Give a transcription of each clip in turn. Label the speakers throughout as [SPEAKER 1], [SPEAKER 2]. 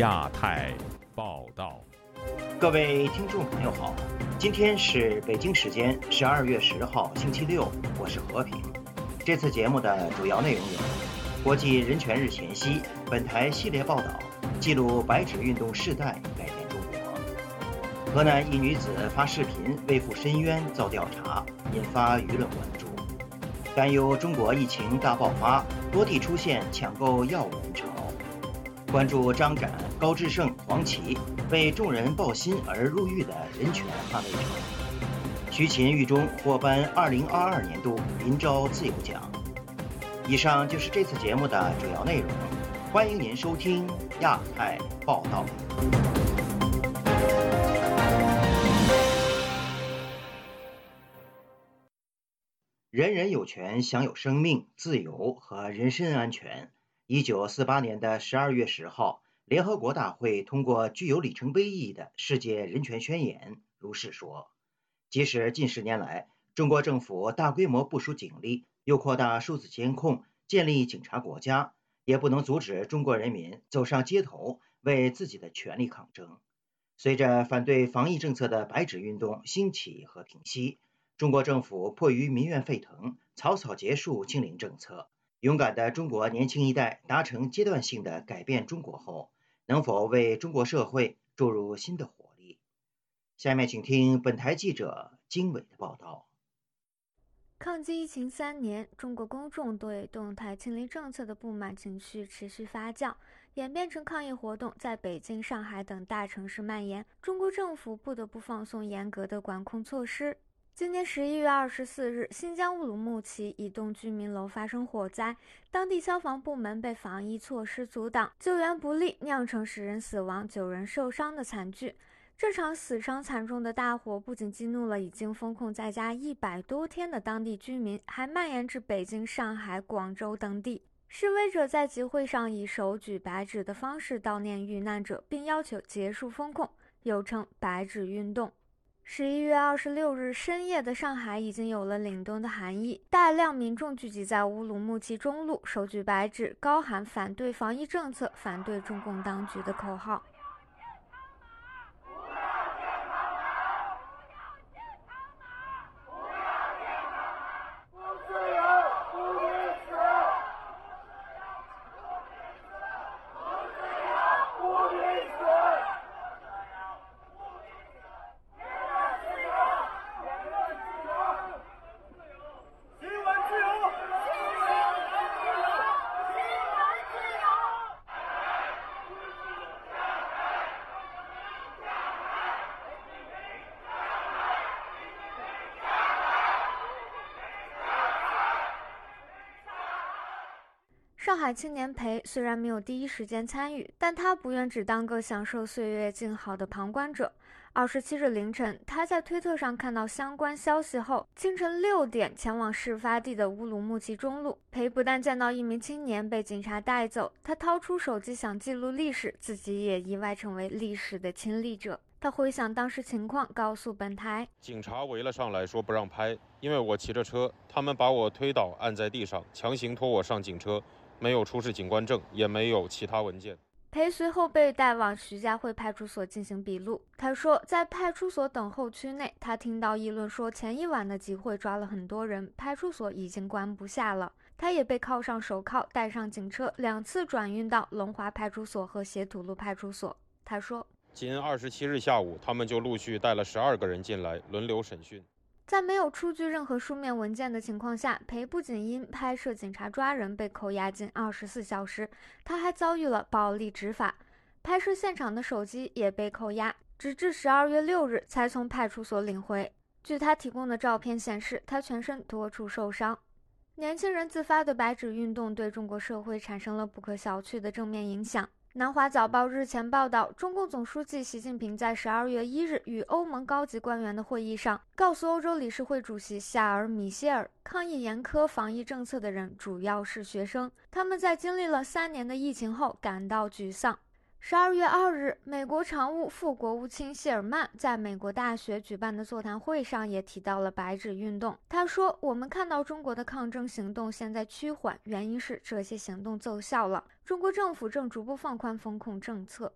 [SPEAKER 1] 亚太报道，
[SPEAKER 2] 各位听众朋友好，今天是北京时间十二月十号星期六，我是和平。这次节目的主要内容有：国际人权日前夕，本台系列报道记录白纸运动世代改变中国；河南一女子发视频为赴深渊遭调查，引发舆论关注；担忧中国疫情大爆发，多地出现抢购药物人潮。关注张展、高志胜、黄琦为众人抱薪而入狱的人权捍卫者。徐勤狱中获颁2022年度林昭自由奖。以上就是这次节目的主要内容，欢迎您收听亚太报道。人人有权享有生命、自由和人身安全。一九四八年的十二月十号，联合国大会通过具有里程碑意义的《世界人权宣言》，如是说：即使近十年来，中国政府大规模部署警力，又扩大数字监控，建立警察国家，也不能阻止中国人民走上街头为自己的权利抗争。随着反对防疫政策的白纸运动兴起和平息，中国政府迫于民怨沸腾，草草结束清零政策。勇敢的中国年轻一代达成阶段性的改变中国后，能否为中国社会注入新的活力？下面请听本台记者经纬的报道。
[SPEAKER 3] 抗击疫情三年，中国公众对动态清零政策的不满情绪持续发酵，演变成抗议活动在北京、上海等大城市蔓延。中国政府不得不放松严格的管控措施。今年十一月二十四日，新疆乌鲁木齐一栋居民楼发生火灾，当地消防部门被防疫措施阻挡，救援不力，酿成十人死亡、九人受伤的惨剧。这场死伤惨重的大火不仅激怒了已经封控在家一百多天的当地居民，还蔓延至北京、上海、广州等地。示威者在集会上以手举白纸的方式悼念遇难者，并要求结束封控，又称“白纸运动”。十一月二十六日深夜的上海已经有了凛冬的寒意，大量民众聚集在乌鲁木齐中路，手举白纸，高喊反对防疫政策、反对中共当局的口号。海青年裴虽然没有第一时间参与，但他不愿只当个享受岁月静好的旁观者。二十七日凌晨，他在推特上看到相关消息后，清晨六点前往事发地的乌鲁木齐中路。裴不但见到一名青年被警察带走，他掏出手机想记录历史，自己也意外成为历史的亲历者。他回想当时情况，告诉本台：“
[SPEAKER 4] 警察围了上来，说不让拍，因为我骑着车，他们把我推倒，按在地上，强行拖我上警车。”没有出示警官证，也没有其他文件。
[SPEAKER 3] 裴随后被带往徐家汇派出所进行笔录。他说，在派出所等候区内，他听到议论说，前一晚的集会抓了很多人，派出所已经关不下了。他也被铐上手铐，带上警车，两次转运到龙华派出所和斜土路派出所。他说，
[SPEAKER 4] 今二十七日下午，他们就陆续带了十二个人进来，轮流审讯。
[SPEAKER 3] 在没有出具任何书面文件的情况下，裴不仅因拍摄警察抓人被扣押近二十四小时，他还遭遇了暴力执法。拍摄现场的手机也被扣押，直至十二月六日才从派出所领回。据他提供的照片显示，他全身多处受伤。年轻人自发的白纸运动对中国社会产生了不可小觑的正面影响。南华早报日前报道，中共总书记习近平在十二月一日与欧盟高级官员的会议上，告诉欧洲理事会主席夏尔·米歇尔，抗议严苛防疫政策的人主要是学生，他们在经历了三年的疫情后感到沮丧。十二月二日，美国常务副国务卿谢尔曼在美国大学举办的座谈会上也提到了白纸运动。他说：“我们看到中国的抗争行动现在趋缓，原因是这些行动奏效了。中国政府正逐步放宽风控政策。”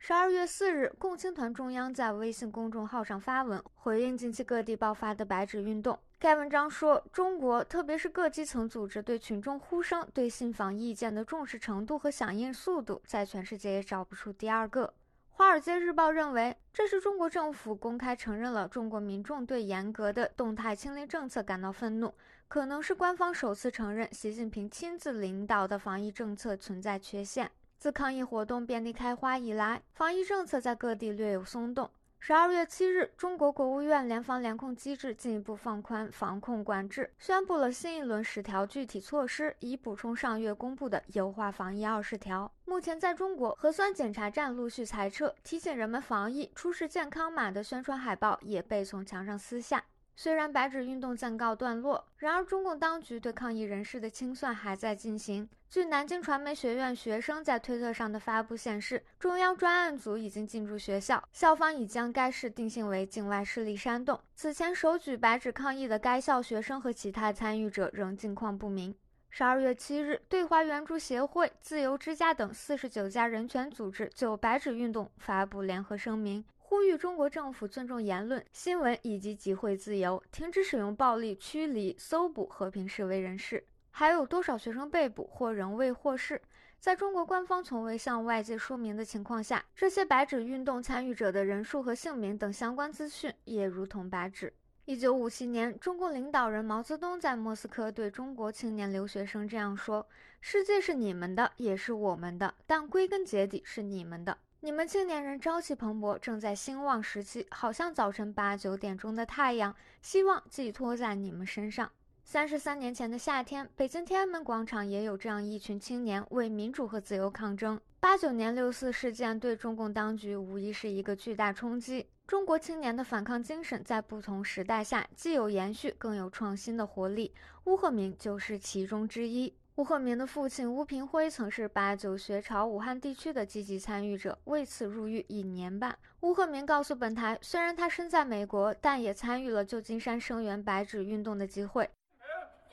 [SPEAKER 3] 十二月四日，共青团中央在微信公众号上发文回应近期各地爆发的白纸运动。该文章说，中国特别是各基层组织对群众呼声、对信访意见的重视程度和响应速度，在全世界也找不出第二个。《华尔街日报》认为，这是中国政府公开承认了中国民众对严格的动态清零政策感到愤怒，可能是官方首次承认习近平亲自领导的防疫政策存在缺陷。自抗疫活动遍地开花以来，防疫政策在各地略有松动。十二月七日，中国国务院联防联控机制进一步放宽防控管制，宣布了新一轮十条具体措施，以补充上月公布的优化防疫二十条。目前，在中国核酸检查站陆续裁撤，提醒人们防疫、出示健康码的宣传海报也被从墙上撕下。虽然白纸运动暂告段落，然而中共当局对抗议人士的清算还在进行。据南京传媒学院学生在推特上的发布显示，中央专案组已经进驻学校，校方已将该市定性为境外势力煽动。此前手举白纸抗议的该校学生和其他参与者仍近况不明。十二月七日，对华援助协会、自由之家等四十九家人权组织就白纸运动发布联合声明。呼吁中国政府尊重言论、新闻以及集会自由，停止使用暴力驱离、搜捕和平示威人士。还有多少学生被捕或仍未获释？在中国官方从未向外界说明的情况下，这些白纸运动参与者的人数和姓名等相关资讯也如同白纸。一九五七年，中国领导人毛泽东在莫斯科对中国青年留学生这样说：“世界是你们的，也是我们的，但归根结底是你们的。”你们青年人朝气蓬勃，正在兴旺时期，好像早晨八九点钟的太阳，希望寄托在你们身上。三十三年前的夏天，北京天安门广场也有这样一群青年为民主和自由抗争。八九年六四事件对中共当局无疑是一个巨大冲击。中国青年的反抗精神在不同时代下既有延续，更有创新的活力。邬贺明就是其中之一。邬贺明的父亲邬平辉曾是八九学潮武汉地区的积极参与者，为此入狱一年半。邬贺明告诉本台，虽然他身在美国，但也参与了旧金山声援白纸运动的机会。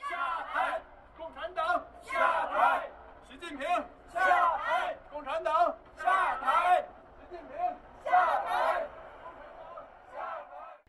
[SPEAKER 5] 下台！共产党下台！习近平下台！共产党下台！习近平下台！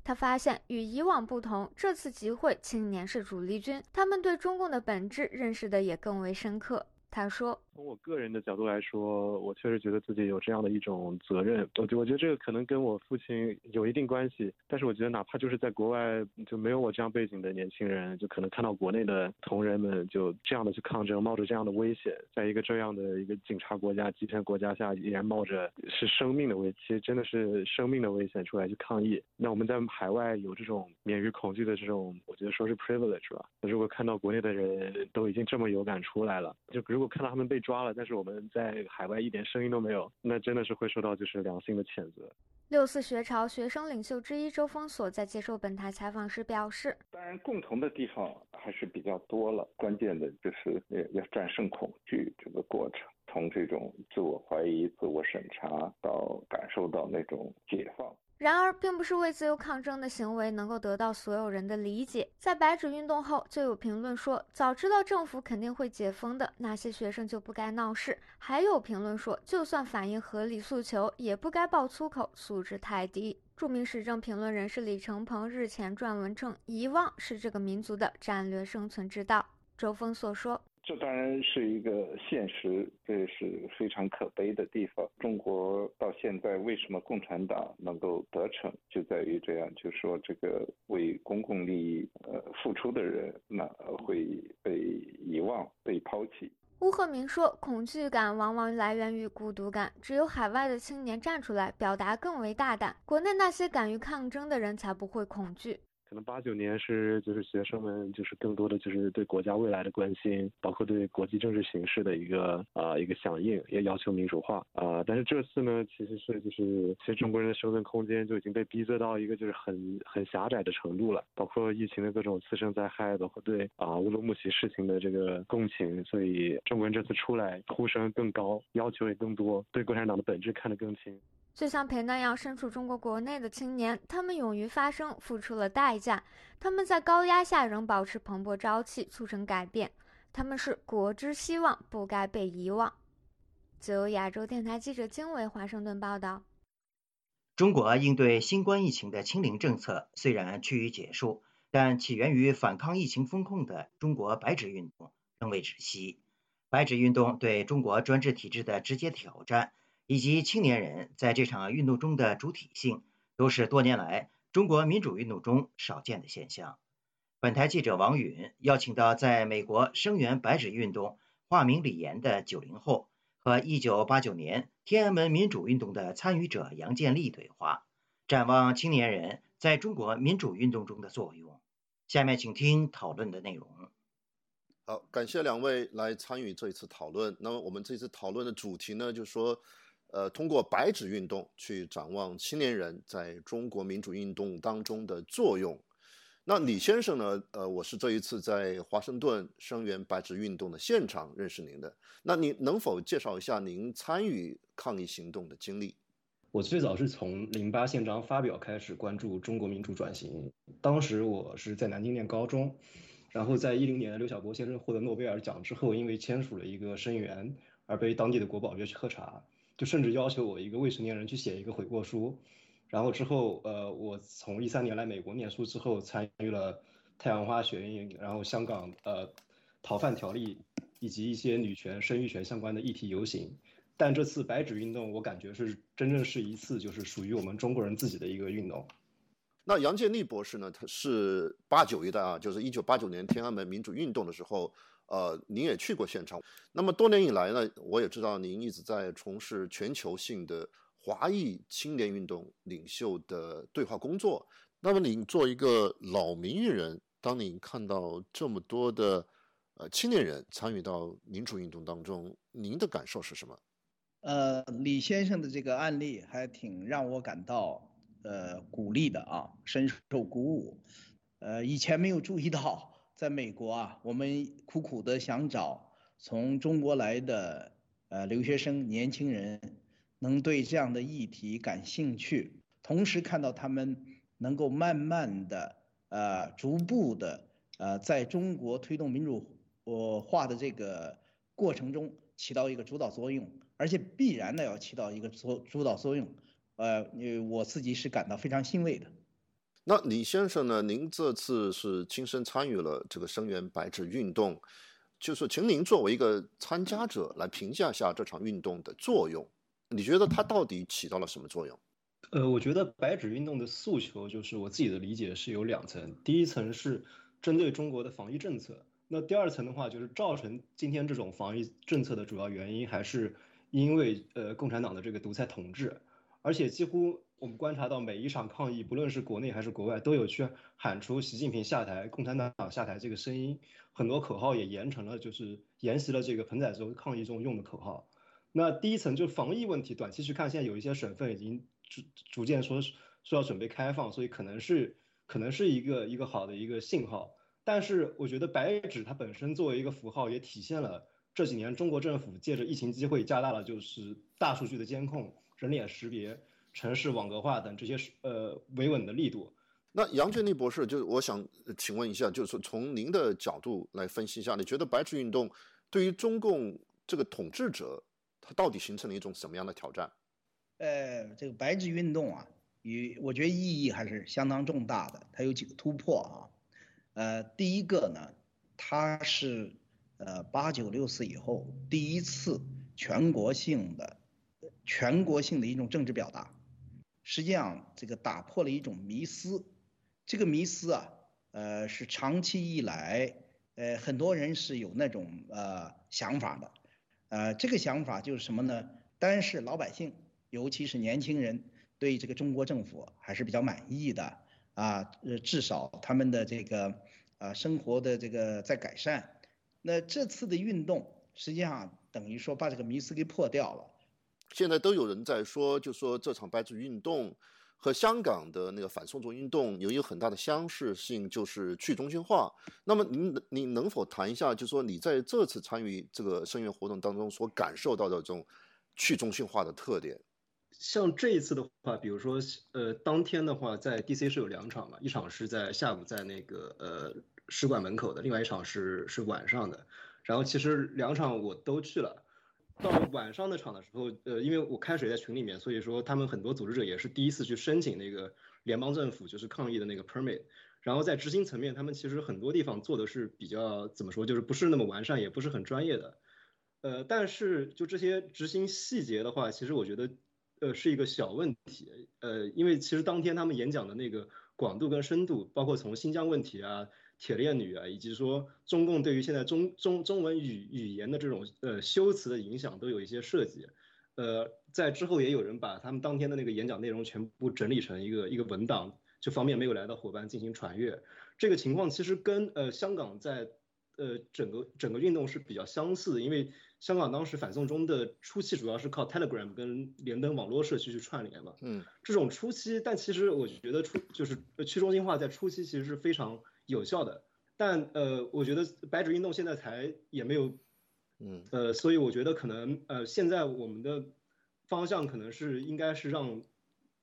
[SPEAKER 3] 他发现与以往不同，这次集会青年是主力军，他们对中共的本质认识的也更为深刻。他说。
[SPEAKER 6] 从我个人的角度来说，我确实觉得自己有这样的一种责任。我觉我觉得这个可能跟我父亲有一定关系，但是我觉得哪怕就是在国外就没有我这样背景的年轻人，就可能看到国内的同仁们就这样的去抗争，冒着这样的危险，在一个这样的一个警察国家、集权国家下，依然冒着是生命的危，其实真的是生命的危险出来去抗议。那我们在海外有这种免于恐惧的这种，我觉得说是 privilege 吧。如果看到国内的人都已经这么有感出来了，就如果看到他们被。抓了，但是我们在海外一点声音都没有，那真的是会受到就是良心的谴责。
[SPEAKER 3] 六四学潮学生领袖之一周峰所在接受本台采访时表示：“
[SPEAKER 7] 当然，共同的地方还是比较多了，关键的就是要战胜恐惧这个过程，从这种自我怀疑、自我审查到感受到那种解放。”
[SPEAKER 3] 然而，并不是为自由抗争的行为能够得到所有人的理解。在白纸运动后，就有评论说，早知道政府肯定会解封的那些学生就不该闹事。还有评论说，就算反映合理诉求，也不该爆粗口，素质太低。著名时政评论人士李承鹏日前撰文称，遗忘是这个民族的战略生存之道。周峰所说。
[SPEAKER 7] 这当然是一个现实，这也是非常可悲的地方。中国到现在为什么共产党能够得逞，就在于这样，就是说这个为公共利益呃付出的人，那会被遗忘、被抛弃。
[SPEAKER 3] 邬贺明说，恐惧感往往来源于孤独感，只有海外的青年站出来表达更为大胆，国内那些敢于抗争的人才不会恐惧。
[SPEAKER 6] 可能八九年是就是学生们就是更多的就是对国家未来的关心，包括对国际政治形势的一个啊一个响应，也要求民主化啊。但是这次呢，其实是就是其实中国人的生存空间就已经被逼仄到一个就是很很狭窄的程度了，包括疫情的各种次生灾害，包括对啊乌鲁木齐事情的这个共情，所以中国人这次出来呼声更高，要求也更多，对共产党的本质看得更清。
[SPEAKER 3] 就像裴那样身处中国国内的青年，他们勇于发声，付出了代价。他们在高压下仍保持蓬勃朝气，促成改变。他们是国之希望，不该被遗忘。自由亚洲电台记者经纬华盛顿报道。
[SPEAKER 2] 中国应对新冠疫情的清零政策虽然趋于结束，但起源于反抗疫情风控的中国白纸运动仍未止息。白纸运动对中国专制体制的直接挑战，以及青年人在这场运动中的主体性，都是多年来中国民主运动中少见的现象。本台记者王允邀请到在美国声援白纸运动、化名李岩的九零后和一九八九年天安门民主运动的参与者杨建立对话，展望青年人在中国民主运动中的作用。下面请听讨论的内容。
[SPEAKER 8] 好，感谢两位来参与这一次讨论。那么我们这次讨论的主题呢，就是说，呃，通过白纸运动去展望青年人在中国民主运动当中的作用。那李先生呢？呃，我是这一次在华盛顿声援白纸运动的现场认识您的。那您能否介绍一下您参与抗议行动的经历？
[SPEAKER 9] 我最早是从零八宪章发表开始关注中国民主转型，当时我是在南京念高中，然后在一零年刘晓波先生获得诺贝尔奖之后，因为签署了一个声援而被当地的国宝约去喝茶，就甚至要求我一个未成年人去写一个悔过书。然后之后，呃，我从一三年来美国念书之后，参与了太阳花学运，然后香港呃逃犯条例以及一些女权、生育权相关的议题游行。但这次白纸运动，我感觉是真正是一次就是属于我们中国人自己的一个运动。
[SPEAKER 8] 那杨建立博士呢？他是八九一代啊，就是一九八九年天安门民主运动的时候，呃，您也去过现场。那么多年以来呢，我也知道您一直在从事全球性的。华裔青年运动领袖的对话工作。那么，您做一个老民运人，当您看到这么多的呃青年人参与到民主运动当中，您的感受是什么？
[SPEAKER 10] 呃，李先生的这个案例还挺让我感到呃鼓励的啊，深受鼓舞。呃，以前没有注意到，在美国啊，我们苦苦的想找从中国来的呃留学生、年轻人。能对这样的议题感兴趣，同时看到他们能够慢慢的、呃，逐步的、呃，在中国推动民主化的这个过程中起到一个主导作用，而且必然的要起到一个主主导作用，呃，我自己是感到非常欣慰的。
[SPEAKER 8] 那李先生呢？您这次是亲身参与了这个声援白纸运动，就是请您作为一个参加者来评价一下这场运动的作用。你觉得它到底起到了什么作用？
[SPEAKER 9] 呃，我觉得白纸运动的诉求就是我自己的理解是有两层，第一层是针对中国的防疫政策，那第二层的话就是造成今天这种防疫政策的主要原因还是因为呃共产党的这个独裁统治，而且几乎我们观察到每一场抗议，不论是国内还是国外，都有去喊出习近平下台、共产党下台这个声音，很多口号也沿成了就是沿袭了这个彭仔洲抗议中用的口号。那第一层就是防疫问题，短期去看，现在有一些省份已经逐逐渐说说要准备开放，所以可能是可能是一个一个好的一个信号。但是我觉得白纸它本身作为一个符号，也体现了这几年中国政府借着疫情机会加大了就是大数据的监控、人脸识别、城市网格化等这些呃维稳的力度。
[SPEAKER 8] 那杨建立博士，就是我想请问一下，就是从您的角度来分析一下，你觉得白纸运动对于中共这个统治者？它到底形成了一种什么样的挑战？
[SPEAKER 10] 呃，这个白纸运动啊，与我觉得意义还是相当重大的。它有几个突破啊，呃，第一个呢，它是呃八九六四以后第一次全国性的、全国性的一种政治表达。实际上，这个打破了一种迷思。这个迷思啊，呃，是长期以来，呃，很多人是有那种呃想法的。呃，这个想法就是什么呢？单是老百姓，尤其是年轻人，对这个中国政府还是比较满意的啊。呃，至少他们的这个呃生活的这个在改善。那这次的运动实际上等于说把这个迷思给破掉了。
[SPEAKER 8] 现在都有人在说，就说这场白纸运动。和香港的那个反送中运动有一个很大的相似性，就是去中心化。那么，您您能否谈一下，就说你在这次参与这个声援活动当中所感受到的这种去中心化的特点？
[SPEAKER 9] 像这一次的话，比如说，呃，当天的话，在 DC 是有两场嘛，一场是在下午在那个呃使馆门口的，另外一场是是晚上的。然后其实两场我都去了。到晚上那场的时候，呃，因为我开始在群里面，所以说他们很多组织者也是第一次去申请那个联邦政府就是抗议的那个 permit，然后在执行层面，他们其实很多地方做的是比较怎么说，就是不是那么完善，也不是很专业的，呃，但是就这些执行细节的话，其实我觉得，呃，是一个小问题，呃，因为其实当天他们演讲的那个广度跟深度，包括从新疆问题啊。铁链女啊，以及说中共对于现在中中中文语语言的这种呃修辞的影响，都有一些涉及。呃，在之后也有人把他们当天的那个演讲内容全部整理成一个一个文档，就方便没有来的伙伴进行传阅。这个情况其实跟呃香港在呃整个整个运动是比较相似的，因为香港当时反送中的初期主要是靠 Telegram 跟连登网络社区去串联嘛。
[SPEAKER 8] 嗯。
[SPEAKER 9] 这种初期，但其实我觉得初就是去中心化在初期其实是非常。有效的，但呃，我觉得白纸运动现在才也没有，
[SPEAKER 8] 嗯，
[SPEAKER 9] 呃，所以我觉得可能呃，现在我们的方向可能是应该是让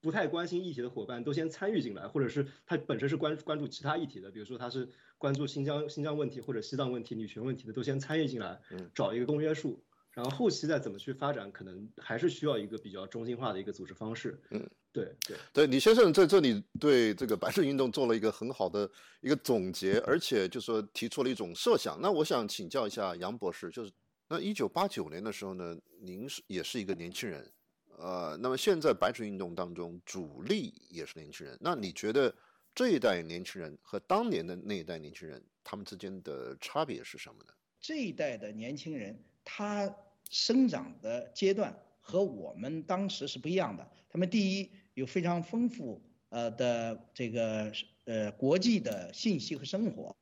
[SPEAKER 9] 不太关心议题的伙伴都先参与进来，或者是他本身是关关注其他议题的，比如说他是关注新疆新疆问题或者西藏问题、女权问题的，都先参与进来，找一个公约数。然后后期再怎么去发展，可能还是需要一个比较中心化的一个组织方式。
[SPEAKER 8] 嗯，
[SPEAKER 9] 对对
[SPEAKER 8] 对，李先生在这里对这个白纸运动做了一个很好的一个总结，而且就说提出了一种设想。那我想请教一下杨博士，就是那一九八九年的时候呢，您是也是一个年轻人，呃，那么现在白纸运动当中主力也是年轻人，那你觉得这一代年轻人和当年的那一代年轻人他们之间的差别是什么呢？
[SPEAKER 10] 这一代的年轻人。他生长的阶段和我们当时是不一样的。他们第一有非常丰富呃的这个呃国际的信息和生活，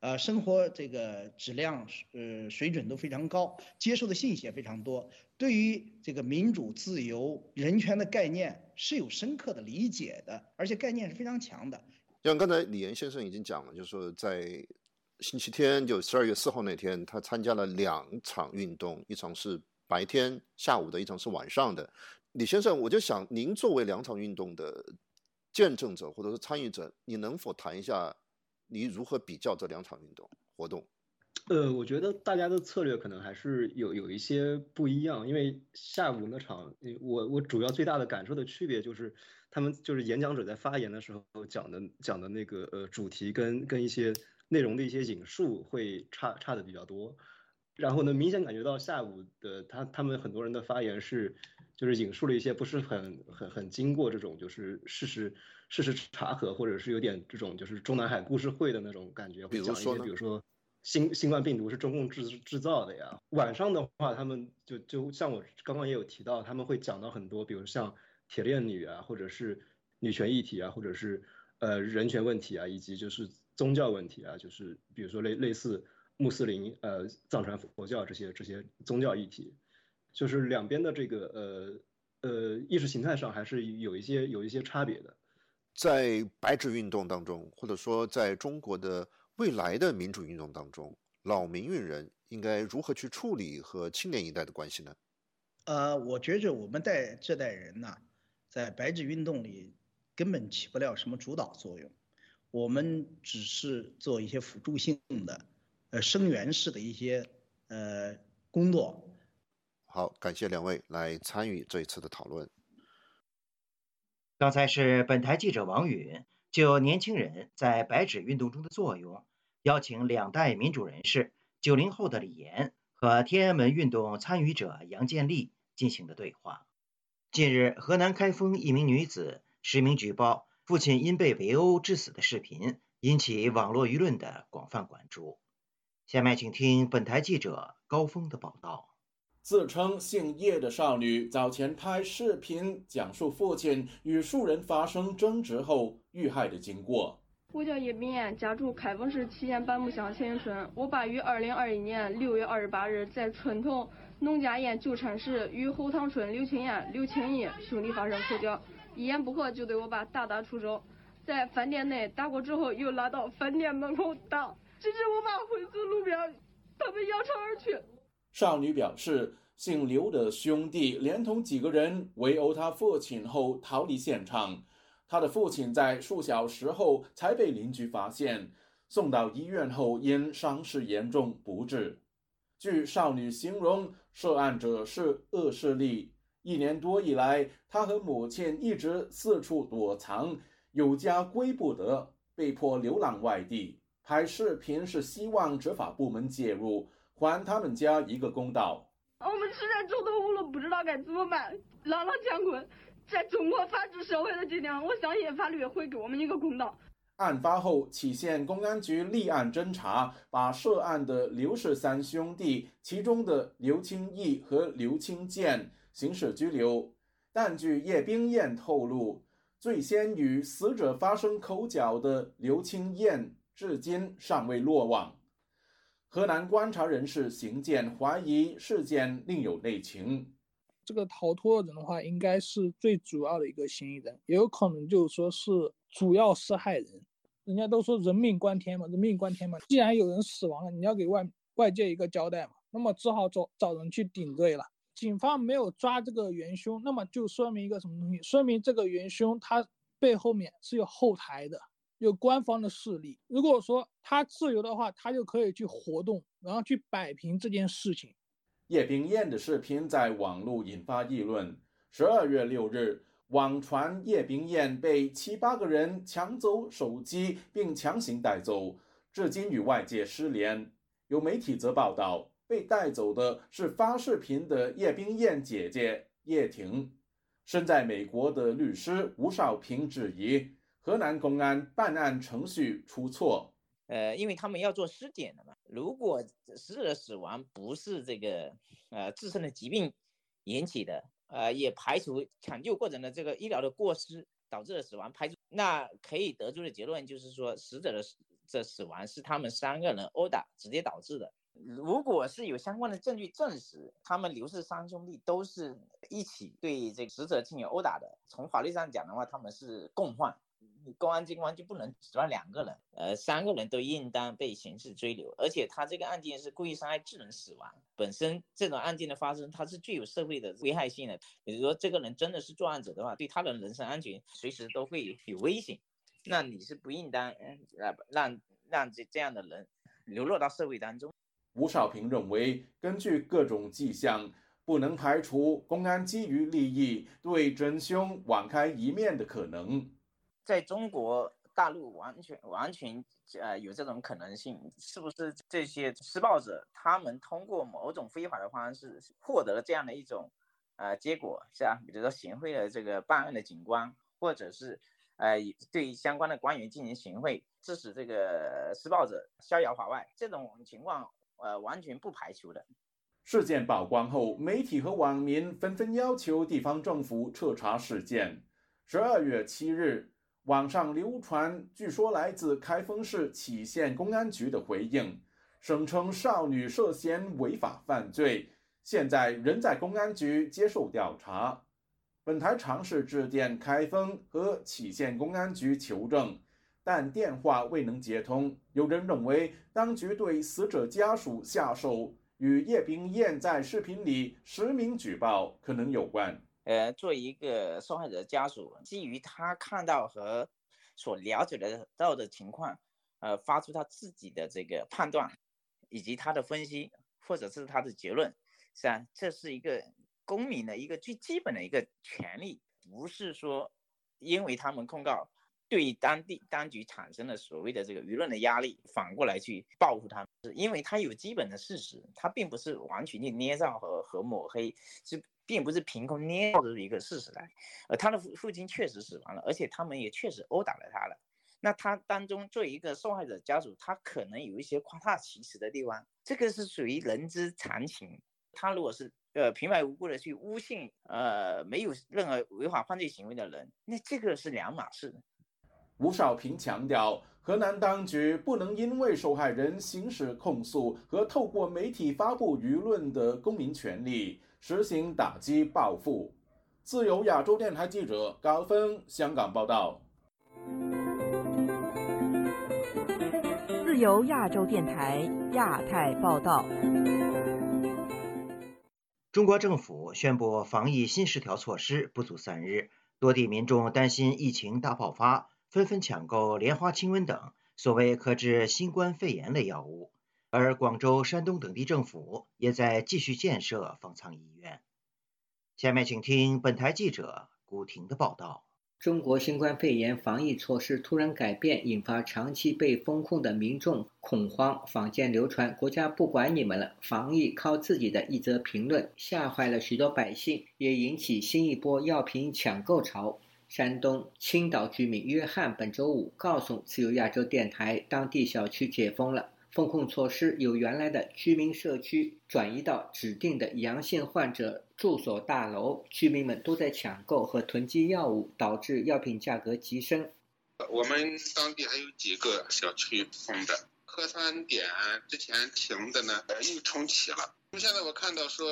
[SPEAKER 10] 呃生活这个质量呃水准都非常高，接受的信息也非常多。对于这个民主、自由、人权的概念是有深刻的理解的，而且概念是非常强的。
[SPEAKER 8] 像刚才李岩先生已经讲了，就是说在。星期天就十二月四号那天，他参加了两场运动，一场是白天下午的，一场是晚上的。李先生，我就想您作为两场运动的见证者或者是参与者，你能否谈一下你如何比较这两场运动活动？
[SPEAKER 9] 呃，我觉得大家的策略可能还是有有一些不一样，因为下午那场，我我主要最大的感受的区别就是，他们就是演讲者在发言的时候讲的讲的那个呃主题跟跟一些。内容的一些引述会差差的比较多，然后呢，明显感觉到下午的他他们很多人的发言是，就是引述了一些不是很很很经过这种就是事实事实查核，或者是有点这种就是中南海故事会的那种感觉，
[SPEAKER 8] 会讲一些
[SPEAKER 9] 比如说新新冠病毒是中共制制造的呀。晚上的话，他们就就像我刚刚也有提到，他们会讲到很多，比如像铁链女啊，或者是女权议题啊，或者是呃人权问题啊，以及就是。宗教问题啊，就是比如说类类似穆斯林、呃藏传佛教这些这些宗教议题，就是两边的这个呃呃意识形态上还是有一些有一些差别的。
[SPEAKER 8] 在白纸运动当中，或者说在中国的未来的民主运动当中，老民运人应该如何去处理和青年一代的关系呢？
[SPEAKER 10] 呃，我觉着我们代这代人呢，在白纸运动里根本起不了什么主导作用。我们只是做一些辅助性的，呃，声援式的一些呃工作。
[SPEAKER 8] 好，感谢两位来参与这一次的讨论。
[SPEAKER 2] 刚才是本台记者王允就年轻人在白纸运动中的作用，邀请两代民主人士九零后的李岩和天安门运动参与者杨建立进行的对话。近日，河南开封一名女子实名举报。父亲因被围殴致死的视频引起网络舆论的广泛关注。下面请听本台记者高峰的报道。
[SPEAKER 11] 自称姓叶的少女早前拍视频讲述父亲与数人发生争执后遇害的经过。
[SPEAKER 12] 我叫叶敏艳，家住开封市祁县板木乡前村。我爸于二零二一年六月二十八日在村头农家堰纠缠时，与后塘村刘青艳、刘青义兄弟发生口角。一言不合就对我爸大打出手，在饭店内打过之后，又拉到饭店门口打，直至我爸昏死路边，他们扬长而去。
[SPEAKER 11] 少女表示，姓刘的兄弟连同几个人围殴他父亲后逃离现场，他的父亲在数小时后才被邻居发现，送到医院后因伤势严重不治。据少女形容，涉案者是恶势力。一年多以来，她和母亲一直四处躲藏，有家归不得，被迫流浪外地。拍视频是希望执法部门介入，还他们家一个公道。
[SPEAKER 12] 我们实在走投无路，不知道该怎么办。朗朗乾坤，在中国法治社会的今天，我相信法律会给我们一个公道。
[SPEAKER 11] 案发后，杞县公安局立案侦查，把涉案的刘氏三兄弟，其中的刘清义和刘清建刑事拘留。但据叶冰燕透露，最先与死者发生口角的刘清燕，至今尚未落网。河南观察人士邢健怀疑事件另有内情。
[SPEAKER 13] 这个逃脱的人的话，应该是最主要的一个嫌疑人，也有可能就是说是主要施害人。人家都说人命关天嘛，人命关天嘛。既然有人死亡了，你要给外外界一个交代嘛，那么只好找找人去顶罪了。警方没有抓这个元凶，那么就说明一个什么东西？说明这个元凶他背后面是有后台的，有官方的势力。如果说他自由的话，他就可以去活动，然后去摆平这件事情。
[SPEAKER 11] 叶冰燕的视频在网络引发议论。十二月六日。网传叶冰燕被七八个人抢走手机并强行带走，至今与外界失联。有媒体则报道，被带走的是发视频的叶冰燕姐姐叶婷。身在美国的律师吴少平质疑河南公安办案程序出错。
[SPEAKER 14] 呃，因为他们要做尸检的嘛，如果死者的死亡不是这个呃自身的疾病引起的。呃，也排除抢救过程的这个医疗的过失导致的死亡，排除那可以得出的结论就是说，死者的这死亡是他们三个人殴打直接导致的。如果是有相关的证据证实他们刘氏三兄弟都是一起对这个死者进行殴打的，从法律上讲的话，他们是共犯。公安机关就不能只抓两个人，呃，三个人都应当被刑事追留。而且他这个案件是故意伤害致人死亡，本身这种案件的发生，它是具有社会的危害性的。比如说，这个人真的是作案者的话，对他的人身安全随时都会有危险。那你是不应当让让让这这样的人流落到社会当中。
[SPEAKER 11] 吴少平认为，根据各种迹象，不能排除公安基于利益对真凶网开一面的可能。
[SPEAKER 14] 在中国大陆完全完全呃有这种可能性，是不是这些施暴者他们通过某种非法的方式获得了这样的一种呃结果，是吧？比如说行贿的这个办案的警官，或者是呃对相关的官员进行行贿，致使这个施暴者逍遥法外，这种情况呃完全不排除的。
[SPEAKER 11] 事件曝光后，媒体和网民纷纷要求地方政府彻查事件。十二月七日。网上流传，据说来自开封市杞县公安局的回应，声称少女涉嫌违法犯罪，现在仍在公安局接受调查。本台尝试致电开封和杞县公安局求证，但电话未能接通。有人认为，当局对死者家属下手与叶冰燕在视频里实名举报可能有关。
[SPEAKER 14] 呃，作为一个受害者家属，基于他看到和所了解的到的情况，呃，发出他自己的这个判断，以及他的分析，或者是他的结论，是吧？这是一个公民的一个最基本的一个权利，不是说因为他们控告对当地当局产生了所谓的这个舆论的压力，反过来去报复他们，是因为他有基本的事实，他并不是完全的捏造和和抹黑，是。并不是凭空捏造的一个事实来，呃，他的父父亲确实死亡了，而且他们也确实殴打了他了。那他当中作为一个受害者家属，他可能有一些夸大其词的地方，这个是属于人之常情。他如果是呃平白无故的去诬陷呃没有任何违法犯罪行为的人，那这个是两码事。
[SPEAKER 11] 吴少平强调，河南当局不能因为受害人行使控诉和透过媒体发布舆论的公民权利。实行打击报复。自由亚洲电台记者高峰香港报道。
[SPEAKER 15] 自由亚洲电台亚太报道。
[SPEAKER 2] 中国政府宣布防疫新十条措施不足三日，多地民众担心疫情大爆发，纷纷抢购莲花清瘟等所谓克制新冠肺炎类药物。而广州、山东等地政府也在继续建设方舱医院。下面请听本台记者古婷的报道。
[SPEAKER 16] 中国新冠肺炎防疫措施突然改变，引发长期被封控的民众恐慌，坊间流传“国家不管你们了，防疫靠自己”的一则评论，吓坏了许多百姓，也引起新一波药品抢购潮。山东青岛居民约翰本周五告诉自由亚洲电台，当地小区解封了，封控措施由原来的居民社区转移到指定的阳性患者住所大楼，居民们都在抢购和囤积药物，导致药品价格急升。
[SPEAKER 17] 我们当地还有几个小区封的，核酸点之前停的呢，又重启了。现在我看到说，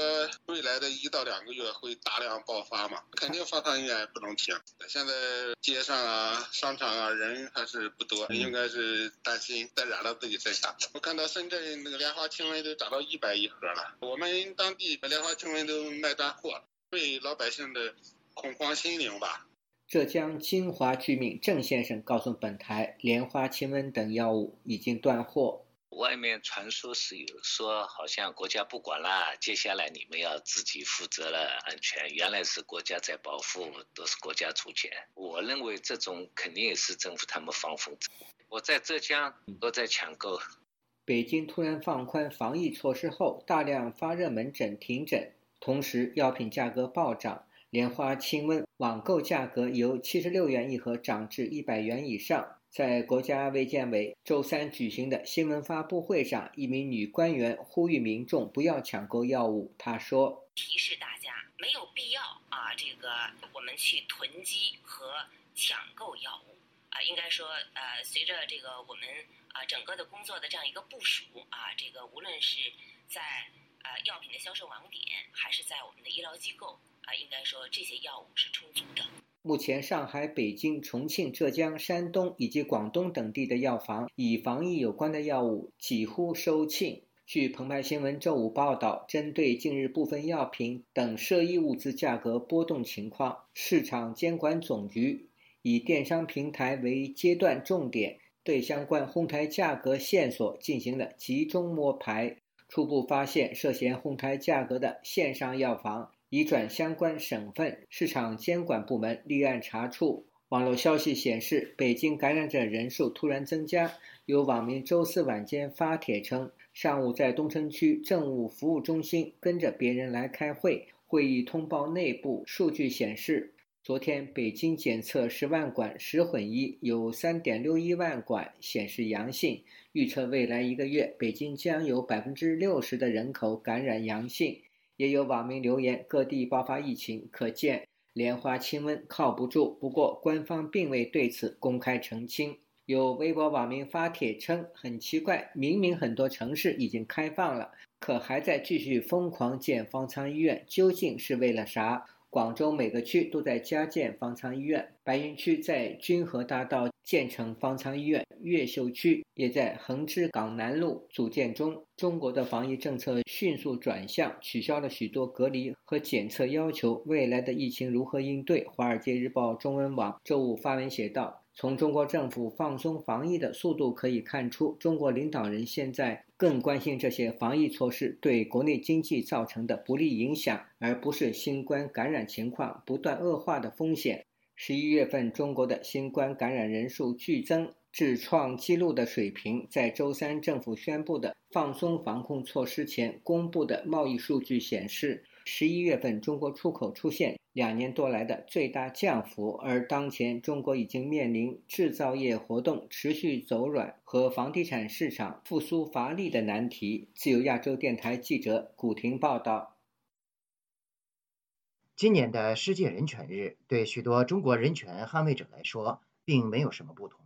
[SPEAKER 17] 未来的一到两个月会大量爆发嘛，肯定方舱医院不能停。现在街上啊、商场啊人还是不多，应该是担心再染了自己身上。我看到深圳那个莲花清瘟都涨到一百一盒了，我们当地莲花清瘟都卖断货了，对老百姓的恐慌心灵吧。
[SPEAKER 16] 浙江金华居民郑先生告诉本台，莲花清瘟等药物已经断货。
[SPEAKER 18] 外面传说是有说，好像国家不管啦，接下来你们要自己负责了安全。原来是国家在保护，都是国家出钱。我认为这种肯定也是政府他们放风。我在浙江都在抢购。
[SPEAKER 16] 北京突然放宽防疫措施后，大量发热门诊停诊，同时药品价格暴涨，莲花清瘟网购价格由七十六元一盒涨至一百元以上。在国家卫健委周三举行的新闻发布会上，一名女官员呼吁民众不要抢购药物。她说：“
[SPEAKER 19] 提示大家没有必要啊，这个我们去囤积和抢购药物啊。应该说，呃，随着这个我们啊整个的工作的这样一个部署啊，这个无论是在呃药品的销售网点，还是在我们的医疗机构啊，应该说这些药物是充足的。”
[SPEAKER 16] 目前，上海、北京、重庆、浙江、山东以及广东等地的药房，以防疫有关的药物几乎售罄。据澎湃新闻周五报道，针对近日部分药品等涉疫物资价格波动情况，市场监管总局以电商平台为阶段重点，对相关哄抬价格线索进行了集中摸排，初步发现涉嫌哄抬价格的线上药房。已转相关省份市场监管部门立案查处。网络消息显示，北京感染者人数突然增加。有网民周四晚间发帖称，上午在东城区政务服务中心跟着别人来开会，会议通报内部数据显示，昨天北京检测十万管十混一，有三点六一万管显示阳性。预测未来一个月，北京将有百分之六十的人口感染阳性。也有网民留言，各地爆发疫情，可见莲花清瘟靠不住。不过，官方并未对此公开澄清。有微博网民发帖称，很奇怪，明明很多城市已经开放了，可还在继续疯狂建方舱医院，究竟是为了啥？广州每个区都在加建方舱医院，白云区在君和大道建成方舱医院，越秀区也在横枝港南路组建中。中国的防疫政策迅速转向，取消了许多隔离和检测要求。未来的疫情如何应对？《华尔街日报》中文网周五发文写道。从中国政府放松防疫的速度可以看出，中国领导人现在更关心这些防疫措施对国内经济造成的不利影响，而不是新冠感染情况不断恶化的风险。十一月份，中国的新冠感染人数剧增至创纪录的水平。在周三政府宣布的放松防控措施前，公布的贸易数据显示。十一月份，中国出口出现两年多来的最大降幅，而当前中国已经面临制造业活动持续走软和房地产市场复苏乏力的难题。自由亚洲电台记者古婷报道。
[SPEAKER 2] 今年的世界人权日对许多中国人权捍卫者来说，并没有什么不同，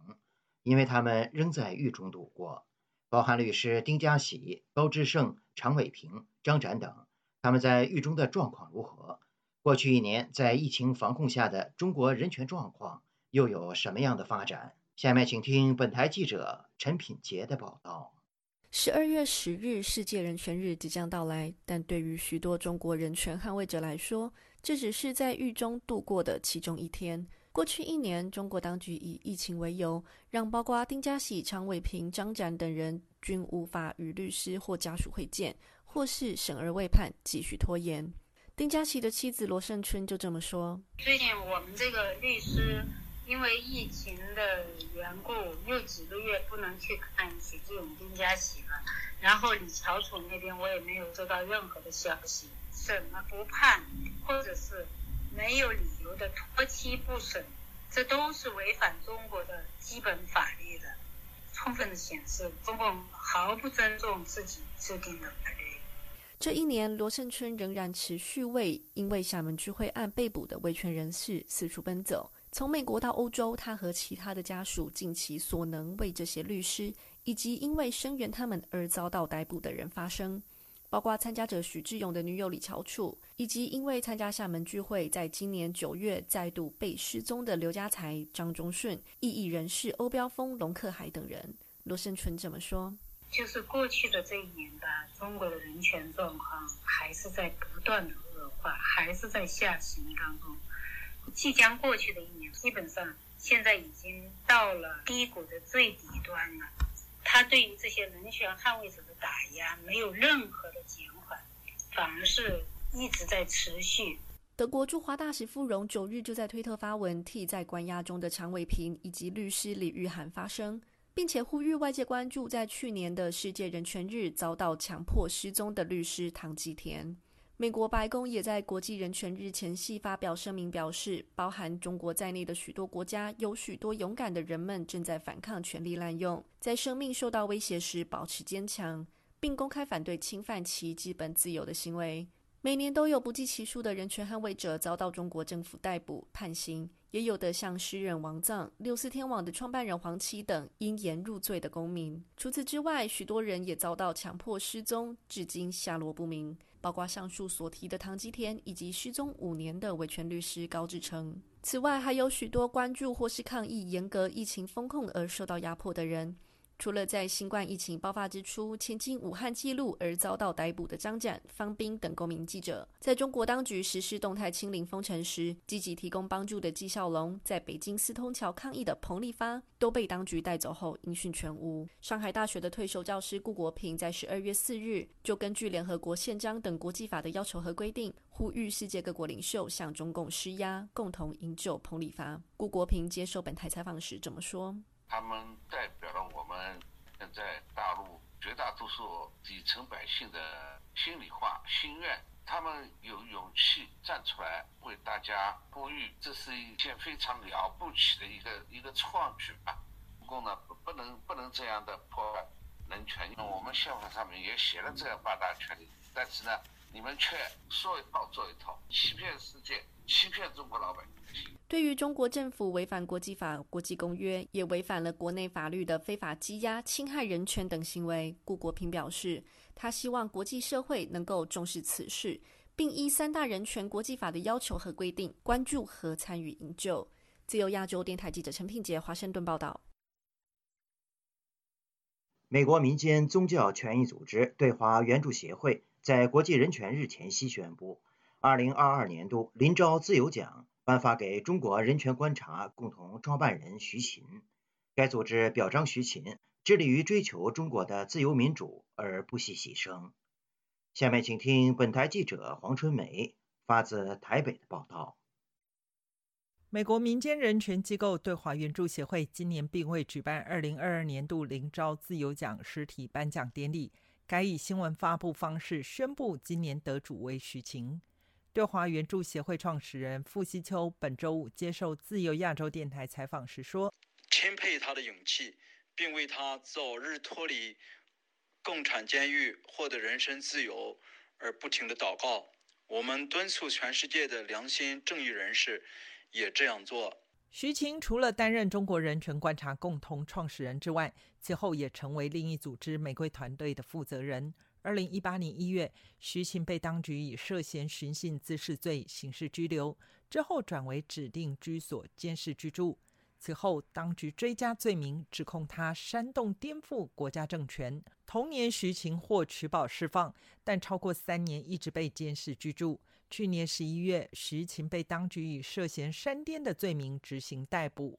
[SPEAKER 2] 因为他们仍在狱中度过，包含律师丁家喜、高志胜、常伟平、张展等。他们在狱中的状况如何？过去一年在疫情防控下的中国人权状况又有什么样的发展？下面请听本台记者陈品杰的报道。
[SPEAKER 20] 十二月十日，世界人权日即将到来，但对于许多中国人权捍卫者来说，这只是在狱中度过的其中一天。过去一年，中国当局以疫情为由，让包括丁家喜、常伟平、张展等人均无法与律师或家属会见，或是审而未判，继续拖延。丁家琪的妻子罗胜春就这么说：“
[SPEAKER 21] 最近我们这个律师因为疫情的缘故，又几个月不能去看许志勇、丁家琪了。然后李朝楚那边我也没有收到任何的消息，审了不判，或者是没有理由的拖期不审，这都是违反中国的基本法律的，充分的显示中共毫不尊重自己制定的法律。”
[SPEAKER 20] 这一年，罗胜春仍然持续为因为厦门聚会案被捕的维权人士四处奔走。从美国到欧洲，他和其他的家属尽其所能为这些律师以及因为声援他们而遭到逮捕的人发声，包括参加者许志勇的女友李乔楚，以及因为参加厦门聚会在今年九月再度被失踪的刘家才、张忠顺、异议人士欧标峰、龙克海等人。罗胜春这么说。
[SPEAKER 21] 就是过去的这一年吧，中国的人权状况还是在不断的恶化，还是在下行当中。即将过去的一年，基本上现在已经到了低谷的最底端了。他对于这些人权捍卫者的打压没有任何的减缓，反而是一直在持续。
[SPEAKER 20] 德国驻华大使傅荣九日就在推特发文，替在关押中的常伟平以及律师李玉涵发声。并且呼吁外界关注，在去年的世界人权日遭到强迫失踪的律师唐吉田。美国白宫也在国际人权日前夕发表声明，表示包含中国在内的许多国家有许多勇敢的人们正在反抗权力滥用，在生命受到威胁时保持坚强，并公开反对侵犯其基本自由的行为。每年都有不计其数的人权捍卫者遭到中国政府逮捕判刑。也有的像诗人王藏、六四天网的创办人黄琦等因言入罪的公民。除此之外，许多人也遭到强迫失踪，至今下落不明，包括上述所提的唐吉田以及失踪五年的维权律师高志成。此外，还有许多关注或是抗议严格疫情风控而受到压迫的人。除了在新冠疫情爆发之初前进武汉记录而遭到逮捕的张展、方斌等公民记者，在中国当局实施动态清零封城时，积极提供帮助的纪晓龙，在北京四通桥抗议的彭立发，都被当局带走后音讯全无。上海大学的退休教师顾国平在十二月四日就根据联合国宪章等国际法的要求和规定，呼吁世界各国领袖向中共施压，共同营救彭立发。顾国平接受本台采访时这么说。
[SPEAKER 22] 他们代表了我们现在大陆绝大多数底层百姓的心里话、心愿。他们有勇气站出来为大家呼吁，这是一件非常了不起的一个一个创举吧。不过呢，不能不能这样的破坏人权。我们宪法上面也写了这样八大权利，但是呢，你们却说一套做一套，欺骗世界，欺骗中国老百姓。
[SPEAKER 20] 对于中国政府违反国际法、国际公约，也违反了国内法律的非法羁押、侵害人权等行为，顾国平表示，他希望国际社会能够重视此事，并依三大人权国际法的要求和规定，关注和参与营救。自由亚洲电台记者陈品杰华盛顿报道。
[SPEAKER 2] 美国民间宗教权益组织对华援助协会在国际人权日前夕宣布，二零二二年度林昭自由奖。颁发给中国人权观察共同创办人徐勤。该组织表彰徐勤致力于追求中国的自由民主而不惜牺牲。下面请听本台记者黄春梅发自台北的报道。
[SPEAKER 23] 美国民间人权机构对华援助协会今年并未举办二零二二年度林昭自由奖实体颁奖典礼，改以新闻发布方式宣布今年得主为徐勤。对华援助协会创始人傅西秋本周五接受自由亚洲电台采访时说：“
[SPEAKER 24] 钦佩他的勇气，并为他早日脱离共产监狱、获得人身自由而不停的祷告。我们敦促全世界的良心正义人士也这样做。”
[SPEAKER 23] 徐晴除了担任中国人权观察共同创始人之外，其后也成为另一组织玫瑰团队的负责人。二零一八年一月，徐晴被当局以涉嫌寻衅滋事罪刑事拘留，之后转为指定居所监视居住。此后，当局追加罪名，指控他煽动颠覆国家政权。同年，徐晴获取保释放，但超过三年一直被监视居住。去年十一月，徐晴被当局以涉嫌煽颠的罪名执行逮捕。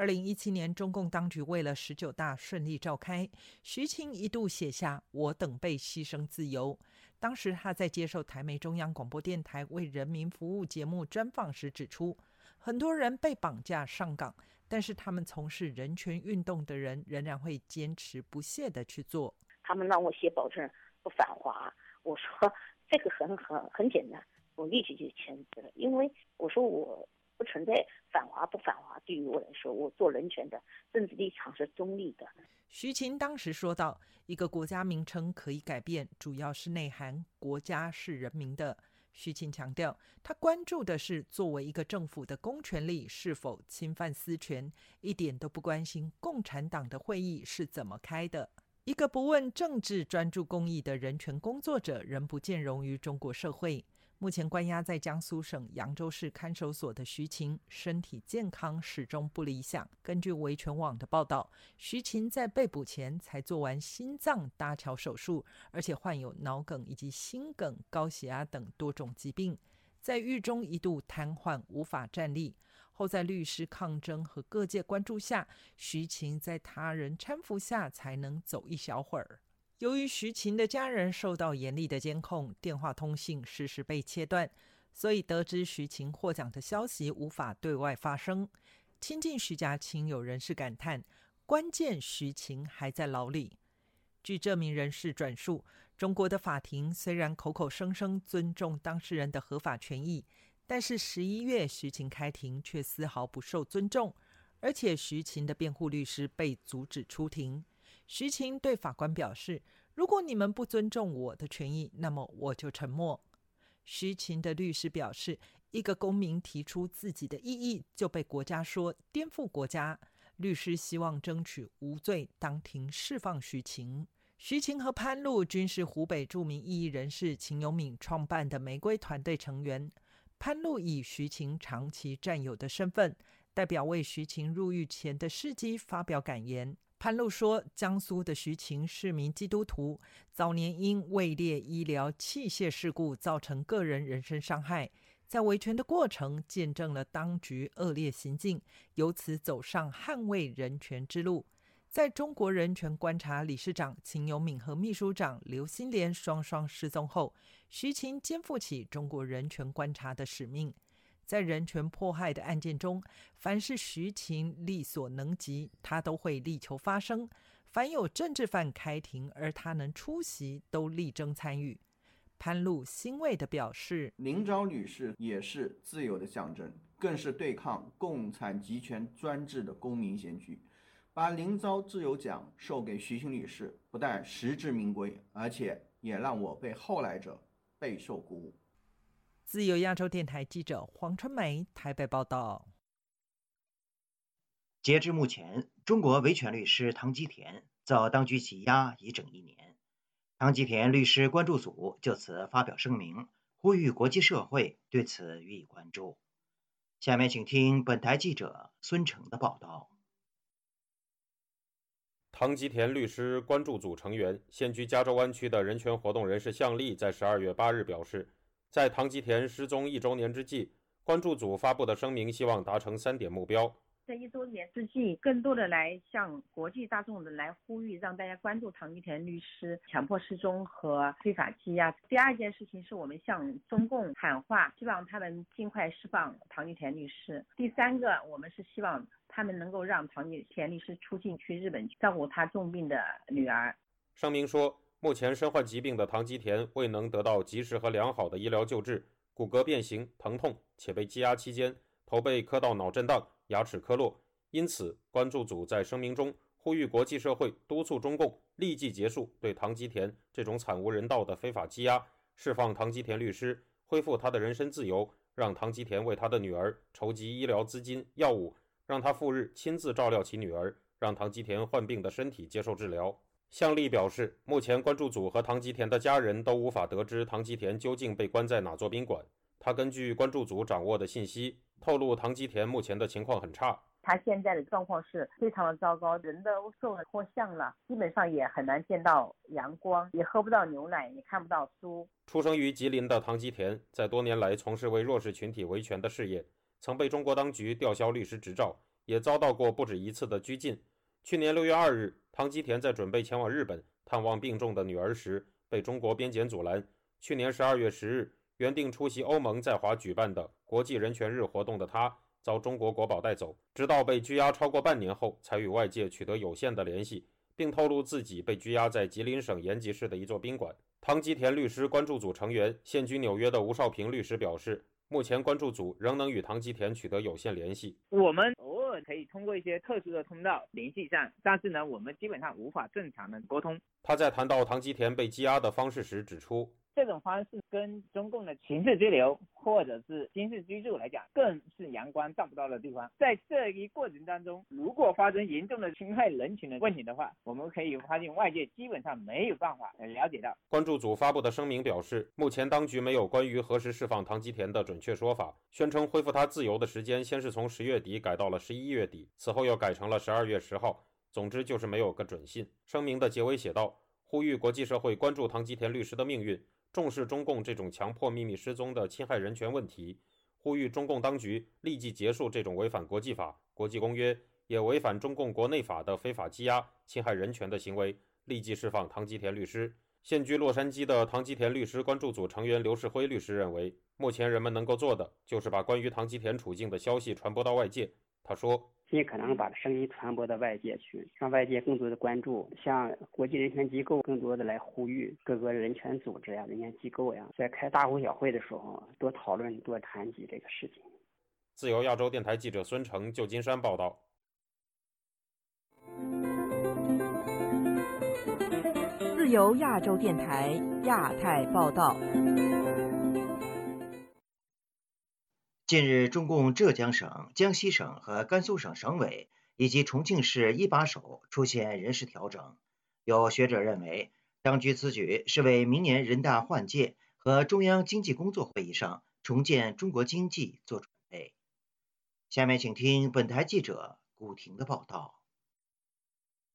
[SPEAKER 23] 二零一七年，中共当局为了十九大顺利召开，徐青一度写下“我等被牺牲自由”。当时他在接受台媒中央广播电台为人民服务节目专访时指出，很多人被绑架上岗，但是他们从事人权运动的人仍然会坚持不懈的去做。
[SPEAKER 25] 他们让我写保证不反华，我说这个很很很简单，我立即就签字了，因为我说我。不存在反华不反华，对于我来说，我做人权的政治立场是中立的。
[SPEAKER 23] 徐勤当时说到：“一个国家名称可以改变，主要是内涵，国家是人民的。”徐勤强调，他关注的是作为一个政府的公权力是否侵犯私权，一点都不关心共产党的会议是怎么开的。一个不问政治、专注公益的人权工作者，仍不见容于中国社会。目前关押在江苏省扬州市看守所的徐晴，身体健康始终不理想。根据维权网的报道，徐晴在被捕前才做完心脏搭桥手术，而且患有脑梗以及心梗、高血压等多种疾病，在狱中一度瘫痪，无法站立。后在律师抗争和各界关注下，徐晴在他人搀扶下才能走一小会儿。由于徐琴的家人受到严厉的监控，电话通信时时被切断，所以得知徐琴获奖的消息无法对外发声。亲近徐家亲友人士感叹：关键徐琴还在牢里。据这名人士转述，中国的法庭虽然口口声声尊重当事人的合法权益，但是十一月徐琴开庭却丝毫不受尊重，而且徐琴的辩护律师被阻止出庭。徐晴对法官表示：“如果你们不尊重我的权益，那么我就沉默。”徐晴的律师表示：“一个公民提出自己的异议，就被国家说颠覆国家。”律师希望争取无罪当庭释放徐晴。徐晴和潘露均是湖北著名异议人士秦永敏创办的玫瑰团队成员。潘露以徐晴长期战友的身份，代表为徐晴入狱前的事迹发表感言。潘露说：“江苏的徐晴是名基督徒，早年因位列医疗器械事故造成个人人身伤害，在维权的过程见证了当局恶劣行径，由此走上捍卫人权之路。在中国人权观察理事长秦永敏和秘书长刘新莲双双失踪后，徐晴肩负起中国人权观察的使命。”在人权迫害的案件中，凡是徐晴力所能及，他都会力求发声；凡有政治犯开庭而他能出席，都力争参与。潘露欣慰地表示：“
[SPEAKER 26] 林昭女士也是自由的象征，更是对抗共产集权专制的公民先驱。把林昭自由奖授给徐晴女士，不但实至名归，而且也让我被后来者备受鼓舞。”
[SPEAKER 23] 自由亚洲电台记者黄春梅台北报道。
[SPEAKER 2] 截至目前，中国维权律师唐吉田遭当局羁押已整一年。唐吉田律师关注组就此发表声明，呼吁国际社会对此予以关注。下面请听本台记者孙成的报道。
[SPEAKER 27] 唐吉田律师关注组成员、现居加州湾区的人权活动人士向丽在十二月八日表示。在唐吉田失踪一周年之际，关注组发布的声明希望达成三点目标。
[SPEAKER 28] 在一周年之际，更多的来向国际大众的来呼吁，让大家关注唐吉田律师强迫失踪和非法羁押。第二件事情是我们向中共喊话，希望他们尽快释放唐吉田律师。第三个，我们是希望他们能够让唐吉田律师出境去日本照顾他重病的女儿。
[SPEAKER 27] 声明说。目前身患疾病的唐吉田未能得到及时和良好的医疗救治，骨骼变形、疼痛，且被羁押期间头被磕到脑震荡、牙齿磕落。因此，关注组在声明中呼吁国际社会督促中共立即结束对唐吉田这种惨无人道的非法羁押，释放唐吉田律师，恢复他的人身自由，让唐吉田为他的女儿筹集医疗资金、药物，让他赴日亲自照料其女儿，让唐吉田患病的身体接受治疗。向丽表示，目前关注组和唐吉田的家人都无法得知唐吉田究竟被关在哪座宾馆。他根据关注组掌握的信息透露，唐吉田目前的情况很差，
[SPEAKER 28] 他现在的状况是非常的糟糕，人都瘦了脱相了，基本上也很难见到阳光，也喝不到牛奶，也看不到书。
[SPEAKER 27] 出生于吉林的唐吉田，在多年来从事为弱势群体维权的事业，曾被中国当局吊销律师执照。也遭到过不止一次的拘禁。去年六月二日，唐吉田在准备前往日本探望病重的女儿时，被中国边检阻拦。去年十二月十日，原定出席欧盟在华举办的国际人权日活动的他，遭中国国保带走，直到被拘押超过半年后，才与外界取得有限的联系，并透露自己被拘押在吉林省延吉市的一座宾馆。唐吉田律师关注组成员、现居纽约的吴少平律师表示，目前关注组仍能与唐吉田取得有限联系。
[SPEAKER 29] 我们偶尔可以通过一些特殊的通道联系上，但是呢，我们基本上无法正常的沟通。
[SPEAKER 27] 他在谈到唐吉田被羁押的方式时指出。
[SPEAKER 29] 这种方式跟中共的刑事拘留或者是刑事居住来讲，更是阳光照不到的地方。在这一过程当中，如果发生严重的侵害人权的问题的话，我们可以发现外界基本上没有办法了解到。
[SPEAKER 27] 关注组发布的声明表示，目前当局没有关于何时释放唐吉田的准确说法，宣称恢复他自由的时间先是从十月底改到了十一月底，此后又改成了十二月十号。总之就是没有个准信。声明的结尾写道：“呼吁国际社会关注唐吉田律师的命运。”重视中共这种强迫秘密失踪的侵害人权问题，呼吁中共当局立即结束这种违反国际法、国际公约，也违反中共国内法的非法羁押、侵害人权的行为，立即释放唐吉田律师。现居洛杉矶的唐吉田律师关注组成员刘世辉律师认为，目前人们能够做的就是把关于唐吉田处境的消息传播到外界。他说。
[SPEAKER 30] 尽可能把声音传播到外界去，让外界更多的关注，向国际人权机构更多的来呼吁各个人权组织呀、人权机构呀，在开大会小会的时候多讨论、多谈及这个事情。
[SPEAKER 27] 自由亚洲电台记者孙成，旧金山报道。
[SPEAKER 15] 自由亚洲电台亚太报道。
[SPEAKER 2] 近日，中共浙江省、江西省和甘肃省省委以及重庆市一把手出现人事调整。有学者认为，当局此举是为明年人大换届和中央经济工作会议上重建中国经济做准备。下面请听本台记者古婷的报道。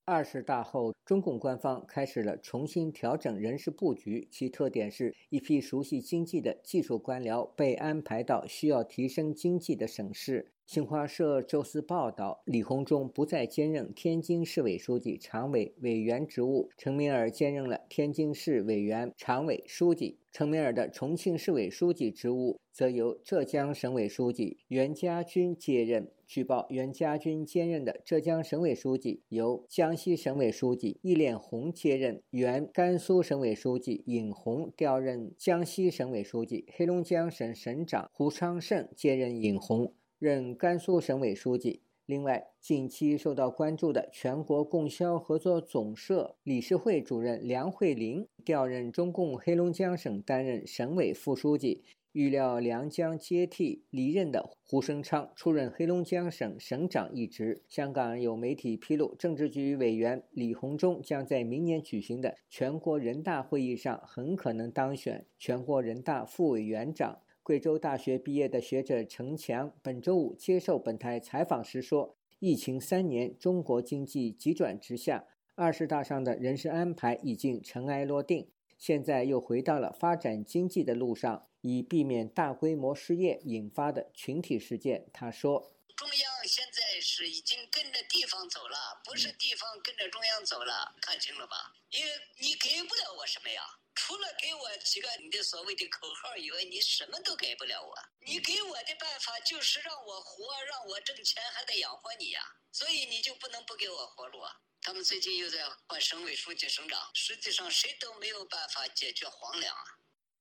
[SPEAKER 16] 二十大后，中共官方开始了重新调整人事布局，其特点是一批熟悉经济的技术官僚被安排到需要提升经济的省市。新华社周四报道，李鸿忠不再兼任天津市委书记、常委、委员职务，陈敏尔兼任了天津市委员、常委、书记。陈敏尔的重庆市委书记职务则由浙江省委书记袁家军接任。据报，袁家军兼任的浙江省委书记由江西省委书记易炼红接任，原甘肃省委书记尹红调任江西省委书记，黑龙江省省长胡昌盛接任尹红。任甘肃省委书记。另外，近期受到关注的全国供销合作总社理事会主任梁慧玲调任中共黑龙江省担任省委副书记，预料梁将接替离任的胡生昌出任黑龙江省省长一职。香港有媒体披露，政治局委员李鸿忠将在明年举行的全国人大会议上很可能当选全国人大副委员长。贵州大学毕业的学者陈强本周五接受本台采访时说：“疫情三年，中国经济急转直下，二十大上的人事安排已经尘埃落定，现在又回到了发展经济的路上，以避免大规模失业引发的群体事件。”他说：“
[SPEAKER 31] 中央现在是已经跟着地方走了，不是地方跟着中央走了，看清了吧？因为你给不了我什么呀。”除了给我几个你的所谓的口号以外，你什么都给不了我。你给我的办法就是让我活，让我挣钱，还得养活你呀。所以你就不能不给我活路啊！他们最近又在换省委书记、省长，实际上谁都没有办法解决荒凉啊。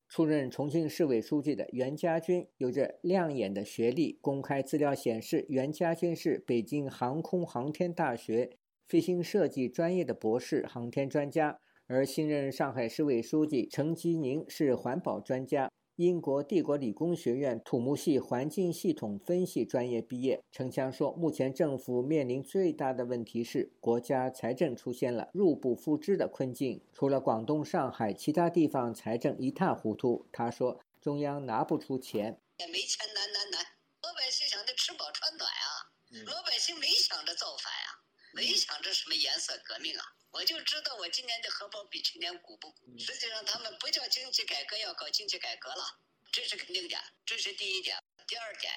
[SPEAKER 16] 出任重庆市委书记的袁家军有着亮眼的学历，公开资料显示，袁家军是北京航空航天大学飞行设计专业的博士航天专家。而新任上海市委书记程吉宁是环保专家，英国帝国理工学院土木系环境系统分析专业毕业。程强说，目前政府面临最大的问题是国家财政出现了入不敷支的困境，除了广东、上海，其他地方财政一塌糊涂。他说，中央拿不出钱，也
[SPEAKER 31] 没钱难难难，老百姓想着吃饱穿暖啊，老百姓没想着造反呀，没想着什么颜色革命啊。我就知道我今年的荷包比去年鼓不鼓？实际上他们不叫经济改革，要搞经济改革了，这是肯定的，这是第一点。第二点，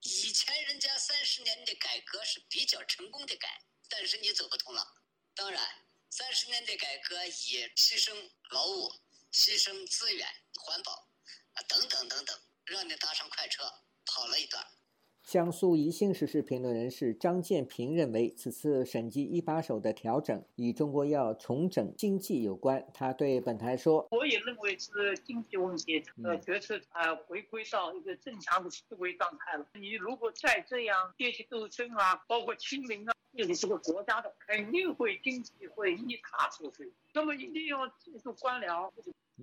[SPEAKER 31] 以前人家三十年的改革是比较成功的改，但是你走不通了。当然，三十年的改革也牺牲劳务、牺牲资源、环保啊等等等等，让你搭上快车跑了一段。
[SPEAKER 16] 江苏宜兴时事评论人士张建平认为，此次审计一把手的调整与中国要重整经济有关。他对本台说：“
[SPEAKER 32] 我也认为是经济问题，呃，决策啊回归到一个正常的思维状态了。你如果再这样阶级斗争啊，包括清零啊，对你这个国家的肯定会经济会一塌糊涂。那么一定要记住官僚。”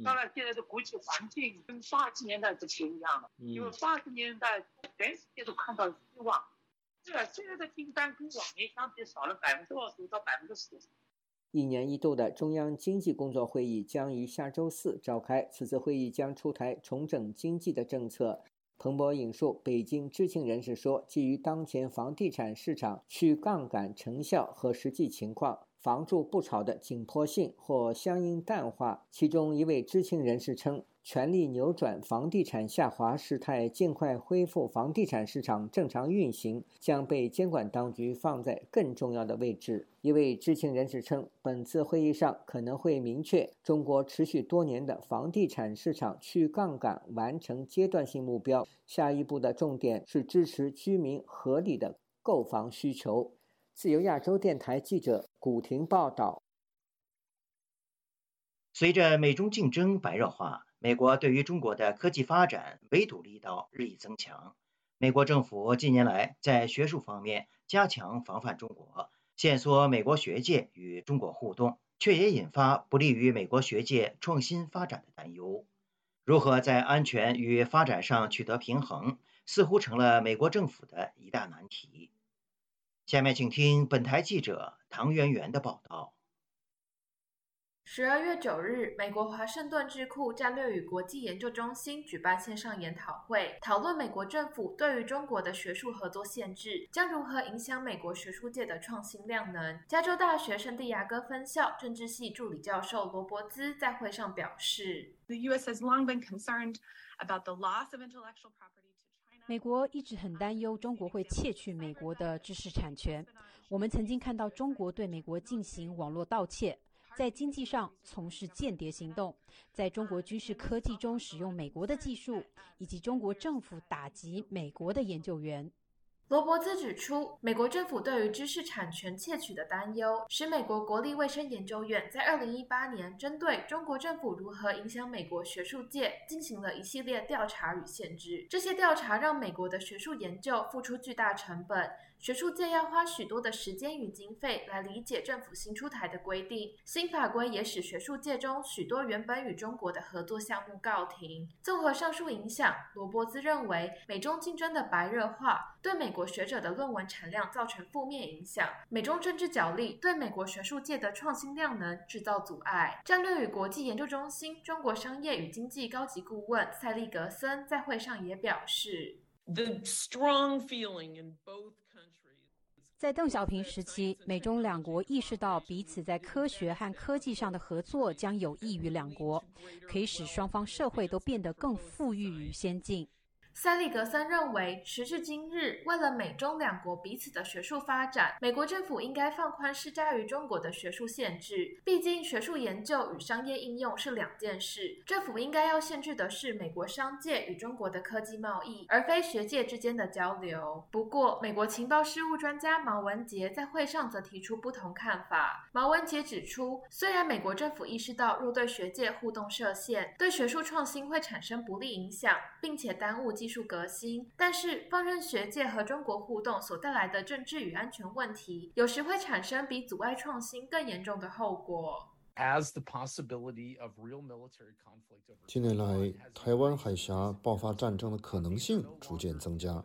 [SPEAKER 32] 当然，现在的国际环境跟八十年代不一样了，因为八十年代全世界都看到希望，对啊？现在的订单跟往年相比少了百分之二十到百分之十。
[SPEAKER 16] 一年一度的中央经济工作会议将于下周四召开，此次会议将出台重整经济的政策。彭博引述北京知情人士说，基于当前房地产市场去杠杆成效和实际情况。房住不炒的紧迫性或相应淡化。其中一位知情人士称，全力扭转房地产下滑事态，尽快恢复房地产市场正常运行，将被监管当局放在更重要的位置。一位知情人士称，本次会议上可能会明确中国持续多年的房地产市场去杠杆完成阶段性目标，下一步的重点是支持居民合理的购房需求。自由亚洲电台记者古婷报道：
[SPEAKER 2] 随着美中竞争白热化，美国对于中国的科技发展围堵力道日益增强。美国政府近年来在学术方面加强防范中国，限缩美国学界与中国互动，却也引发不利于美国学界创新发展的担忧。如何在安全与发展上取得平衡，似乎成了美国政府的一大难题。下面请听本台记者唐媛媛的报道。
[SPEAKER 33] 十二月九日，美国华盛顿智库战略与国际研究中心举办线上研讨会，讨论美国政府对于中国的学术合作限制将如何影响美国学术界的创新量能。加州大学圣地亚哥分校政治系助理教授罗伯兹在会上表示
[SPEAKER 34] ：“The U.S. has long been concerned about the loss of intellectual property.”
[SPEAKER 35] 美国一直很担忧中国会窃取美国的知识产权。我们曾经看到中国对美国进行网络盗窃，在经济上从事间谍行动，在中国军事科技中使用美国的技术，以及中国政府打击美国的研究员。
[SPEAKER 33] 罗伯兹指出，美国政府对于知识产权窃取的担忧，使美国国立卫生研究院在2018年针对中国政府如何影响美国学术界进行了一系列调查与限制。这些调查让美国的学术研究付出巨大成本。学术界要花许多的时间与经费来理解政府新出台的规定，新法规也使学术界中许多原本与中国的合作项目告停。综合上述影响，罗伯兹认为，美中竞争的白热化对美国学者的论文产量造成负面影响，美中政治角力对美国学术界的创新量能制造阻碍。战略与国际研究中心中国商业与经济高级顾问塞利格森在会上也表示
[SPEAKER 34] ：“The strong feeling in both。”
[SPEAKER 35] 在邓小平时期，美中两国意识到彼此在科学和科技上的合作将有益于两国，可以使双方社会都变得更富裕与先进。
[SPEAKER 33] 塞利格森认为，时至今日，为了美中两国彼此的学术发展，美国政府应该放宽施加于中国的学术限制。毕竟，学术研究与商业应用是两件事。政府应该要限制的是美国商界与中国的科技贸易，而非学界之间的交流。不过，美国情报事务专家毛文杰在会上则提出不同看法。毛文杰指出，虽然美国政府意识到若对学界互动设限，对学术创新会产生不利影响，并且耽误技技术革新，但是放任学界和中国互动所带来的政治与安全问题，有时会产生比阻碍创新更严重的后果。
[SPEAKER 36] 近年来，台湾海峡爆发战争的可能性逐渐增加，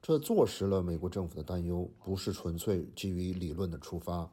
[SPEAKER 36] 这坐实了美国政府的担忧不是纯粹基于理论的出发。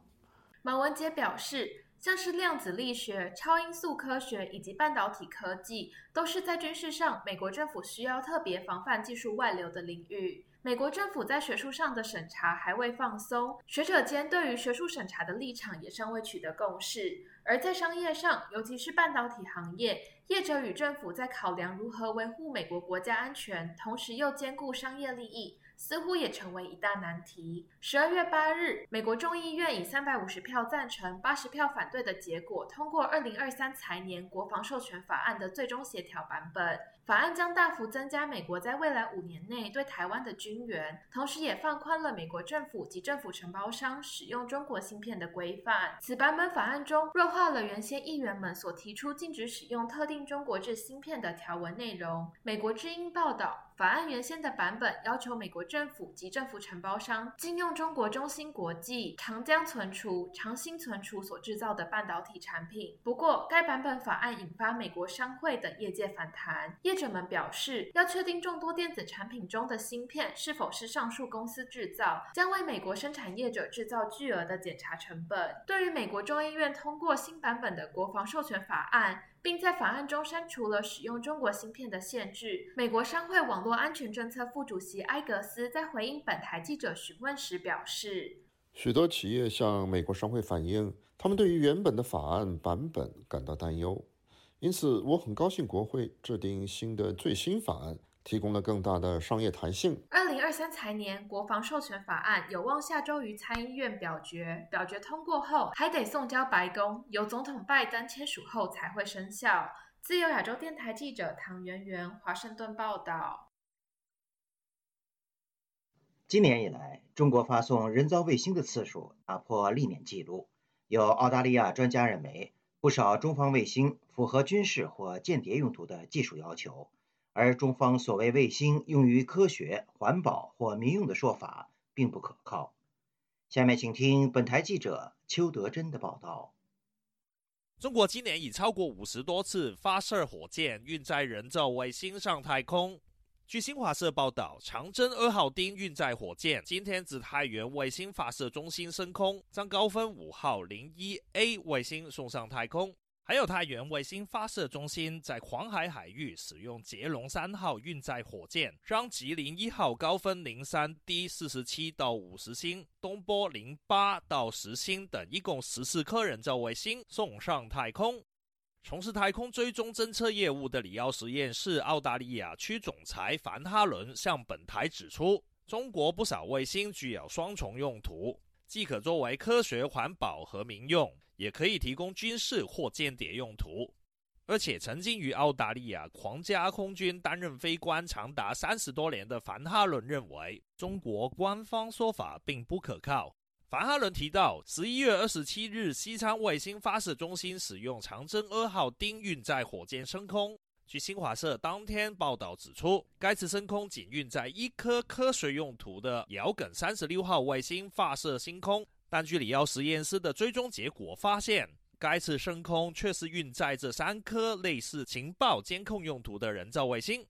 [SPEAKER 33] 马文杰表示。像是量子力学、超音速科学以及半导体科技，都是在军事上美国政府需要特别防范技术外流的领域。美国政府在学术上的审查还未放松，学者间对于学术审查的立场也尚未取得共识。而在商业上，尤其是半导体行业，业者与政府在考量如何维护美国国家安全，同时又兼顾商业利益。似乎也成为一大难题。十二月八日，美国众议院以三百五十票赞成、八十票反对的结果，通过二零二三财年国防授权法案的最终协调版本。法案将大幅增加美国在未来五年内对台湾的军援，同时也放宽了美国政府及政府承包商使用中国芯片的规范。此版本法案中弱化了原先议员们所提出禁止使用特定中国制芯片的条文内容。美国之音报道，法案原先的版本要求美国政府及政府承包商禁用中国中芯国际、长江存储、长兴存储所制造的半导体产品。不过，该版本法案引发美国商会等业界反弹。业者们表示，要确定众多电子产品中的芯片是否是上述公司制造，将为美国生产业者制造巨额的检查成本。对于美国众议院通过新版本的国防授权法案，并在法案中删除了使用中国芯片的限制，美国商会网络安全政策副主席埃格斯在回应本台记者询问时表示：“
[SPEAKER 36] 许多企业向美国商会反映，他们对于原本的法案版本感到担忧。”因此，我很高兴国会制定新的最新法案，提供了更大的商业弹性。
[SPEAKER 33] 二零二三财年国防授权法案有望下周于参议院表决，表决通过后还得送交白宫，由总统拜登签署后才会生效。自由亚洲电台记者唐媛媛华盛顿报道。
[SPEAKER 2] 今年以来，中国发送人造卫星的次数打破历年纪录。有澳大利亚专家认为。不少中方卫星符合军事或间谍用途的技术要求，而中方所谓卫星用于科学、环保或民用的说法并不可靠。下面请听本台记者邱德珍的报道。
[SPEAKER 37] 中国今年已超过五十多次发射火箭运载人造卫星上太空。据新华社报道，长征二号丁运载火箭今天自太原卫星发射中心升空，将高分五号零一 A 卫星送上太空。还有太原卫星发射中心在黄海海域使用捷龙三号运载火箭，将吉林一号高分零三 D 四十七到五十星、东波零八到十星等一共十四颗人造卫星送上太空。从事太空追踪侦测业务的里奥实验室澳大利亚区总裁凡哈伦向本台指出，中国不少卫星具有双重用途，既可作为科学环保和民用，也可以提供军事或间谍用途。而且，曾经于澳大利亚皇家空军担任飞官长达三十多年的凡哈伦认为，中国官方说法并不可靠。凡哈伦提到，十一月二十七日，西昌卫星发射中心使用长征二号丁运载火箭升空。据新华社当天报道指出，该次升空仅运载一颗科学用途的遥梗三十六号卫星发射星空，但据里奥实验室的追踪结果发现，该次升空却是运载这三颗类似情报监控用途的人造卫星。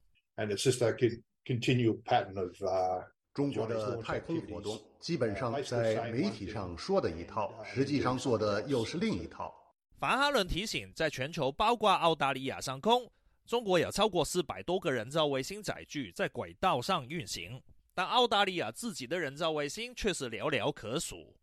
[SPEAKER 38] 中国的太空活动基本上在媒体上说的一套，实际上做的又是另一套。
[SPEAKER 37] 凡哈伦提醒，在全球包括澳大利亚上空，中国有超过四百多个人造卫星载具在轨道上运行，但澳大利亚自己的人造卫星却是寥寥可数。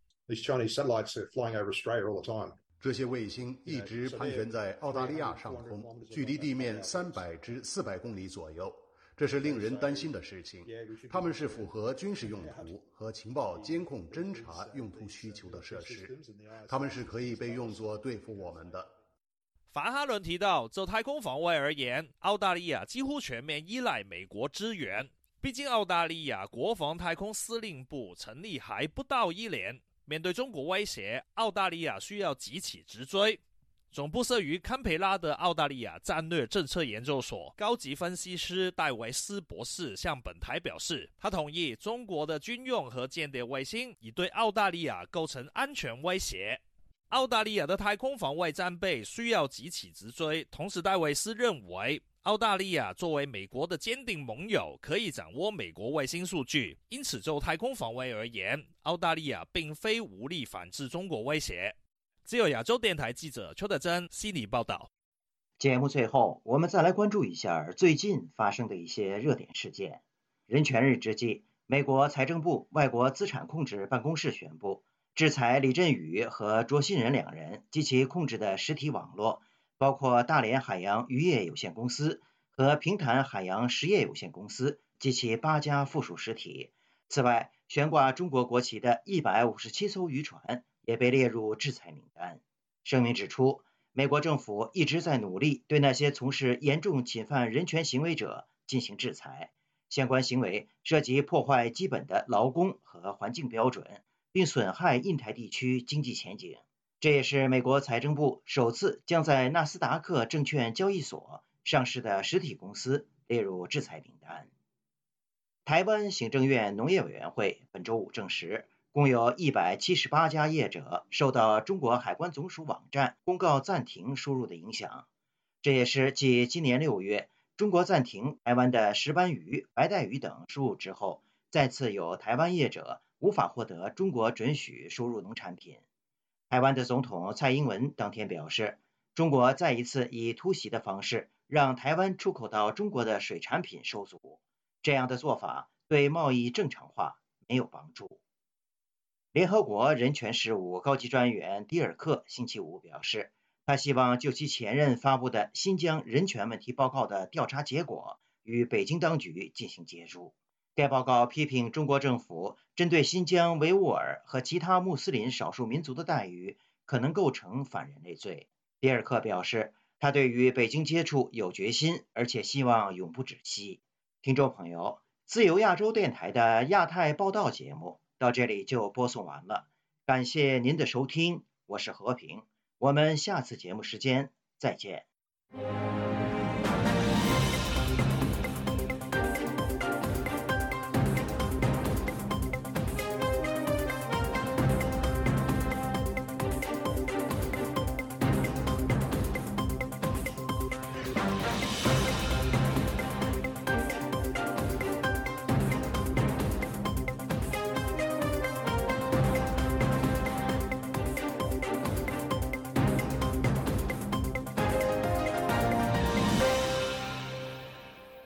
[SPEAKER 38] 这些卫星一直盘旋在澳大利亚上空，距离地面三百至四百公里左右。这是令人担心的事情。他们是符合军事用途和情报监控侦察用途需求的设施，它们是可以被用作对付我们的。
[SPEAKER 37] 凡哈伦提到，就太空防卫而言，澳大利亚几乎全面依赖美国支援。毕竟，澳大利亚国防太空司令部成立还不到一年，面对中国威胁，澳大利亚需要急起直追。总部设于堪培拉的澳大利亚战略政策研究所高级分析师戴维斯博士向本台表示，他同意中国的军用和间谍卫星已对澳大利亚构成安全威胁。澳大利亚的太空防卫战备需要急起直追。同时，戴维斯认为，澳大利亚作为美国的坚定盟友，可以掌握美国卫星数据，因此就太空防卫而言，澳大利亚并非无力反制中国威胁。自由亚洲电台记者邱德珍悉尼报道。
[SPEAKER 2] 节目最后，我们再来关注一下最近发生的一些热点事件。人权日之际，美国财政部外国资产控制办公室宣布，制裁李振宇和卓新仁两人及其控制的实体网络，包括大连海洋渔业有限公司和平潭海洋实业有限公司及其八家附属实体。此外，悬挂中国国旗的一百五十七艘渔船也被列入制裁名单。声明指出，美国政府一直在努力对那些从事严重侵犯人权行为者进行制裁，相关行为涉及破坏基本的劳工和环境标准。并损害印太地区经济前景，这也是美国财政部首次将在纳斯达克证券交易所上市的实体公司列入制裁名单。台湾行政院农业委员会本周五证实，共有一百七十八家业者受到中国海关总署网站公告暂停输入的影响，这也是继今年六月中国暂停台湾的石斑鱼、白带鱼等输入之后，再次有台湾业者。无法获得中国准许输入农产品。台湾的总统蔡英文当天表示，中国再一次以突袭的方式让台湾出口到中国的水产品受阻，这样的做法对贸易正常化没有帮助。联合国人权事务高级专员迪尔克星期五表示，他希望就其前任发布的新疆人权问题报告的调查结果与北京当局进行接触。该报告批评中国政府针对新疆维吾尔和其他穆斯林少数民族的待遇可能构成反人类罪。比尔克表示，他对于北京接触有决心，而且希望永不止息。听众朋友，自由亚洲电台的亚太报道节目到这里就播送完了，感谢您的收听，我是和平，我们下次节目时间再见。